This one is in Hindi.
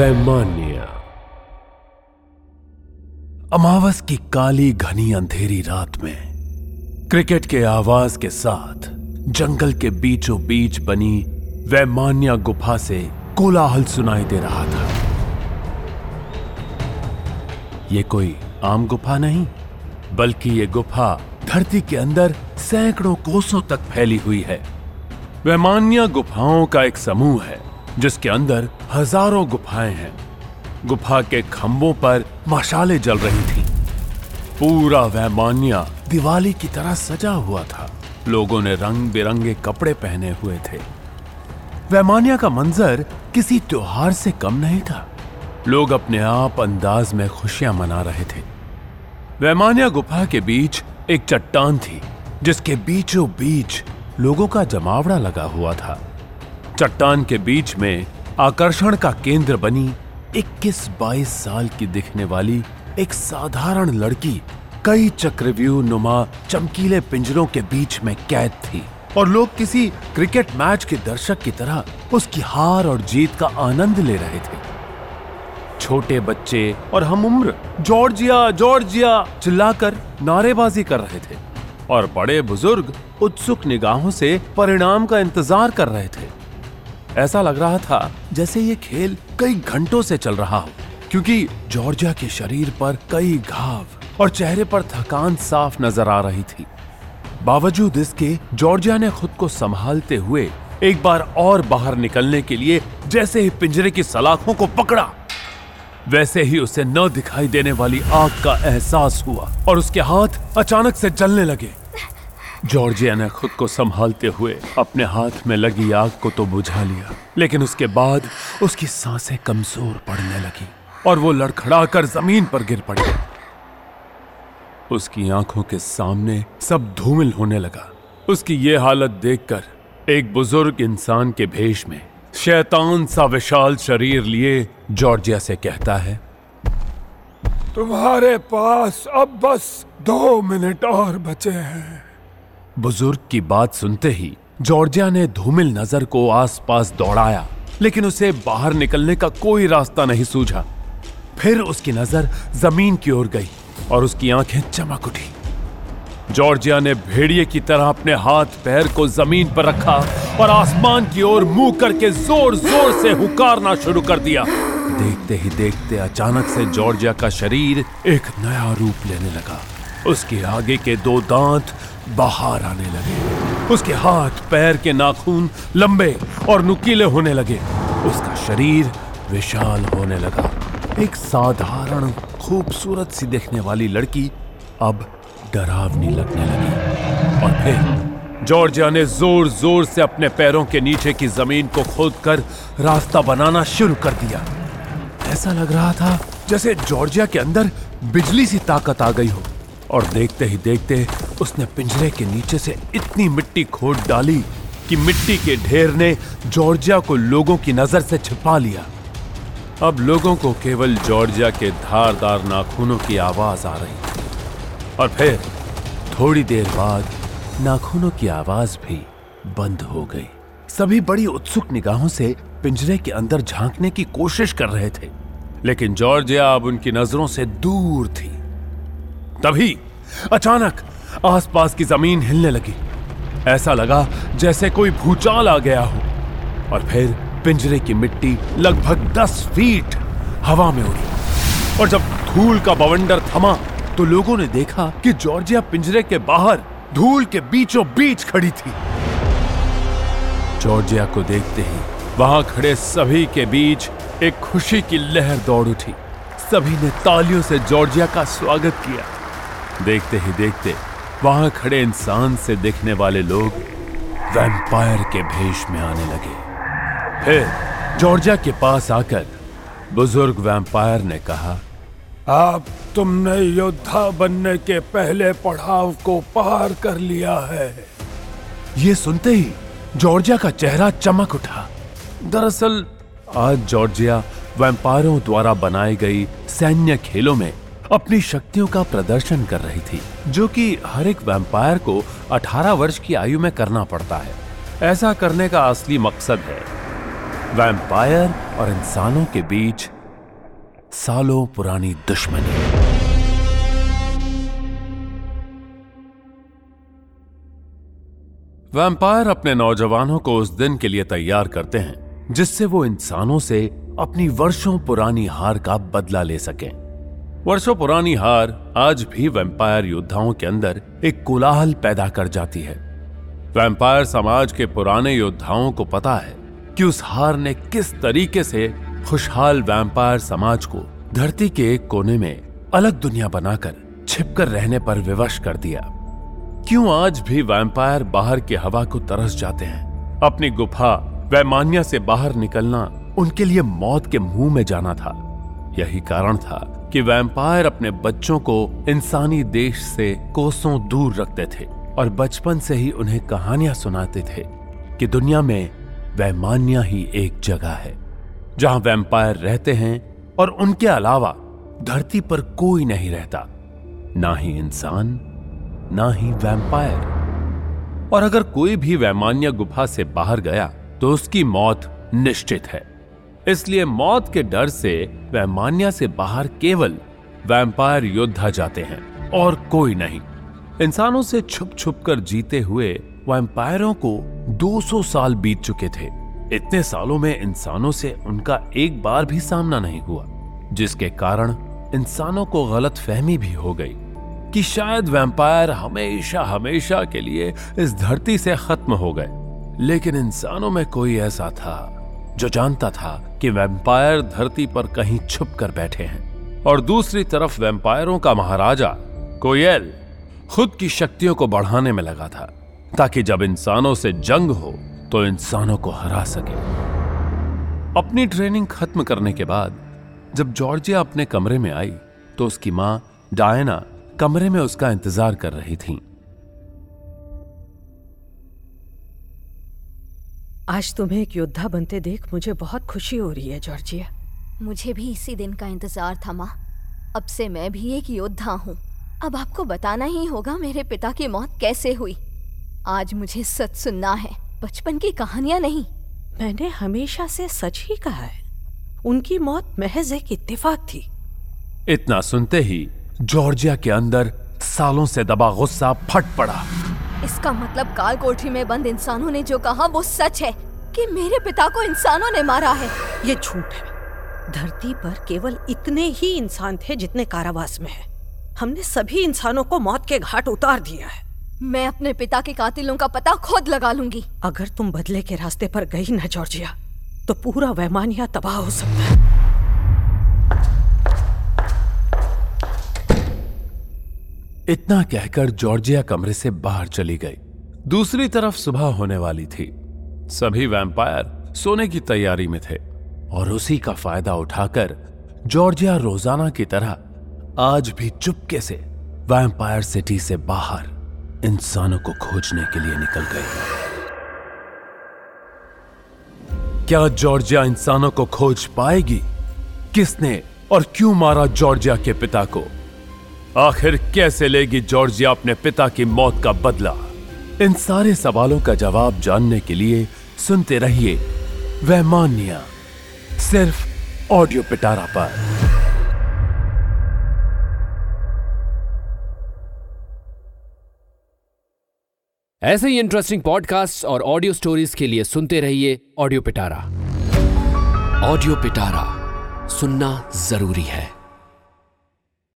वैमानिया अमावस की काली घनी अंधेरी रात में, क्रिकेट के आवाज़ के साथ, जंगल के बीचों बीच बनी वैमान्या गुफा से कोलाहल सुनाई दे रहा था। ये कोई आम गुफा नहीं, बल्कि ये गुफा धरती के अंदर सैकड़ों कोसों तक फैली हुई है। वैमान्या गुफाओं का एक समूह है। जिसके अंदर हज़ारों गुफाएँ हैं। गुफा के खंभों पर मशाले जल रही थी। पूरा वैमान्या दिवाली की तरह सजा हुआ था। लोगों ने रंग बिरंगे कपड़े पहने हुए थे। वैमानिया का मंजर किसी त्योहार से कम नहीं था। लोग अपने आप अंदाज में खुशियाँ मना रहे थे। वैमानिया गुफा के बीच एक चट्टान थी, जिसके बीचों बीच लोगों का जमावड़ा लगा हुआ था। चट्टान के बीच में आकर्षण का केंद्र बनी 21-22 साल की दिखने वाली एक साधारण लड़की कई चक्रव्यूह नुमा चमकीले पिंजरों के बीच में कैद थी। और लोग किसी क्रिकेट मैच के दर्शक की तरह उसकी हार और जीत का आनंद ले रहे थे। छोटे बच्चे और हम उम्र, जॉर्जिया जॉर्जिया, चिल्लाकर नारेबाजी कर रहे थे। और बड़े बुज़ुर्ग उत्सुक निगाहों से परिणाम का इंतज़ार कर रहे थे। ऐसा लग रहा था जैसे ये खेल कई घंटों से चल रहा हो, क्योंकि जॉर्जिया के शरीर पर कई घाव और चेहरे पर थकान साफ़ नज़र आ रही थी। बावजूद इसके, जॉर्जिया ने खुद को संभालते हुए एक बार और बाहर निकलने के लिए जैसे ही पिंजरे की सलाखों को पकड़ा, वैसे ही उसे न दिखाई देने वाली आग का एहसास हुआ और उसके हाथ अचानक से जलने लगे। जॉर्जिया ने खुद को संभालते हुए अपने हाथ में लगी आग को तो बुझा लिया, लेकिन उसके बाद उसकी साँसें कमज़ोर पड़ने लगी और वो लड़खड़ाकर ज़मीन पर गिर पड़ी। उसकी आँखों के सामने सब धूमिल होने लगा। उसकी ये हालत देखकर एक बुज़ुर्ग इंसान के भेष में शैतान सा विशाल शरीर लिए जॉर्जिया से कहता है, तुम्हारे पास अब बस दो मिनट और बचे हैं। बुज़ुर्ग की बात सुनते ही जॉर्जिया ने धूमिल नज़र को आसपास दौड़ाया, लेकिन उसे बाहर निकलने का कोई रास्ता नहीं सूझा। फिर उसकी नज़र ज़मीन की ओर गई और उसकी आँखें चमक उठी। जॉर्जिया ने भेड़िए की तरह अपने हाथ पैर को ज़मीन पर रखा और आसमान की ओर मुँह करके ज़ोर ज़ोर से हुकारना शुरू कर दिया। देखते ही देखते अचानक से जॉर्जिया का शरीर एक नया रूप लेने लगा। उसके आगे के दो दांत बाहर आने लगे। उसके हाथ, पैर के नाखून लंबे और नुकीले होने लगे। उसका शरीर विशाल होने लगा। एक साधारण, खूबसूरत सी देखने वाली लड़की अब डरावनी लगने लगी। और फिर जॉर्जिया ने ज़ोर ज़ोर से अपने पैरों के नीचे की ज़मीन को खोदकर रास्ता बनाना शुरू कर दिया। ऐसा लग रहा था जैसे जॉर्जिया के अंदर बिजली सी ताकत आ गई हो। और देखते ही देखते उसने पिंजरे के नीचे से इतनी मिट्टी खोद डाली कि मिट्टी के ढेर ने जॉर्जिया को लोगों की नज़र से छिपा लिया। अब लोगों को केवल जॉर्जिया के धारदार नाखूनों की आवाज़ आ रही और फिर थोड़ी देर बाद नाखूनों की आवाज़ भी बंद हो गई। सभी बड़ी उत्सुक निगाहों से पिंजरे के अंदर झांकने की कोशिश कर रहे थे, लेकिन जॉर्जिया अब उनकी नज़रों से दूर थी। तभी अचानक आसपास की ज़मीन हिलने लगी। ऐसा लगा जैसे कोई भूचाल आ गया हो। और फिर पिंजरे की मिट्टी लगभग दस फीट हवा में उड़ी। और जब धूल का बवंडर थमा तो लोगों ने देखा कि जॉर्जिया पिंजरे के बाहर धूल के बीचों बीच खड़ी थी। जॉर्जिया को देखते ही वहाँ खड़े सभी के बीच एक खुशी की लहर दौड़ उठी। सभी ने तालियों से जॉर्जिया का स्वागत किया। देखते ही देखते वहाँ खड़े इंसान से दिखने वाले लोग वैम्पायर के भेष में आने लगे। फिर जॉर्जिया के पास आकर बुज़ुर्ग वैम्पायर ने कहा अब तुमने योद्धा बनने के पहले पड़ाव को पार कर लिया है। ये सुनते ही जॉर्जिया का चेहरा चमक उठा। दरअसल आज जॉर्जिया वैम्पायरों द्वारा बनाई गई सैन्य खेलों में अपनी शक्तियों का प्रदर्शन कर रही थी, जो कि हर एक वैम्पायर को 18 वर्ष की आयु में करना पड़ता है। ऐसा करने का असली मकसद है। वैम्पायर और इंसानों के बीच सालों पुरानी दुश्मनी। वैम्पायर अपने नौजवानों को उस दिन के लिए तैयार करते हैं, जिससे वो इंसानों से अपनी वर्षों पुरानी हार का बदला ले सकें। वर्षों पुरानी हार आज भी वैम्पायर योद्धाओं के अंदर एक कोलाहल पैदा कर जाती है। वैम्पायर समाज के पुराने योद्धाओं को पता है कि उस हार ने किस तरीके से खुशहाल वैम्पायर समाज को धरती के एक कोने में अलग दुनिया बनाकर छिपकर रहने पर विवश कर दिया। क्यों आज भी वैम्पायर बाहर की हवा को तरस जाते हैं? अपनी गुफा वैमान्या से बाहर निकलना उनके लिए मौत के मुँह में जाना था। यही कारण था कि वैम्पायर अपने बच्चों को इंसानी देश से कोसों दूर रखते थे और बचपन से ही उन्हें कहानियाँ सुनाते थे कि दुनिया में वैमान्या ही एक जगह है, जहाँ वैम्पायर रहते हैं और उनके अलावा धरती पर कोई नहीं रहता। ना ही इंसान, ना ही वैम्पायर और अगर कोई भी वैमान्य गुफा से बाहर गया तो उसकी मौत निश्चित है। इसलिए मौत के डर से वैमान्या से बाहर केवल वैम्पायर योद्धा जाते हैं और कोई नहीं। इंसानों से छुप छुप कर जीते हुए वैम्पायरों को 200 साल बीत चुके थे। इतने सालों में इंसानों से उनका एक बार भी सामना नहीं हुआ, जिसके कारण इंसानों को गलत फहमी भी हो गई कि शायद वैम्पायर हमेशा हमेशा के लिए इस धरती से खत्म हो गए। लेकिन इंसानों में कोई ऐसा था जो जानता था कि वैम्पायर धरती पर कहीं छुप कर बैठे हैं। और दूसरी तरफ़ वैम्पायरों का महाराजा, कोयल, खुद की शक्तियों को बढ़ाने में लगा था, ताकि जब इंसानों से जंग हो तो इंसानों को हरा सके। अपनी ट्रेनिंग खत्म करने के बाद, जब जॉर्जिया अपने कमरे में आई तो उसकी माँ डायना कमरे में उसका इंतज़ार कर रही थी। आज तुम्हें एक योद्धा बनते देख मुझे बहुत खुशी हो रही है जॉर्जिया। मुझे भी इसी दिन का इंतज़ार था माँ। अब से मैं भी एक योद्धा हूँ। अब आपको बताना ही होगा मेरे पिता की मौत कैसे हुई। आज मुझे सच सुनना है बचपन की कहानियाँ नहीं। मैंने हमेशा से सच ही कहा है। उनकी मौत महज एक इत्तेफाक थी। इतना सुनते ही जॉर्जिया के अंदर सालों से दबा गुस्सा फट पड़ा। इसका मतलब काल कोठरी में बंद इंसानों ने जो कहा वो सच है कि मेरे पिता को इंसानों ने मारा है। ये झूठ है। धरती पर केवल इतने ही इंसान थे जितने कारावास में है। हमने सभी इंसानों को मौत के घाट उतार दिया है। मैं अपने पिता के कातिलों का पता खुद लगा लूँगी। अगर तुम बदले के रास्ते पर गई न जॉर्जिया तो पूरा वैमानिया तबाह हो सकता है। इतना कहकर जॉर्जिया कमरे से बाहर चली गई। दूसरी तरफ़ सुबह होने वाली थी। सभी वैम्पायर सोने की तैयारी में थे और उसी का फ़ायदा उठाकर जॉर्जिया रोज़ाना की तरह आज भी चुपके से वैम्पायर सिटी से बाहर इंसानों को खोजने के लिए निकल गई क्या जॉर्जिया इंसानों को खोज पाएगी? किसने और क्यों मारा जॉर्जिया के पिता को? आखिर कैसे लेगी जॉर्जिया अपने पिता की मौत का बदला? इन सारे सवालों का जवाब जानने के लिए सुनते रहिए वहमानिया सिर्फ़ ऑडियो पिटारा पर। ऐसे ही इंटरेस्टिंग पॉडकास्ट और ऑडियो स्टोरीज के लिए सुनते रहिए ऑडियो पिटारा। ऑडियो पिटारा सुनना ज़रूरी है।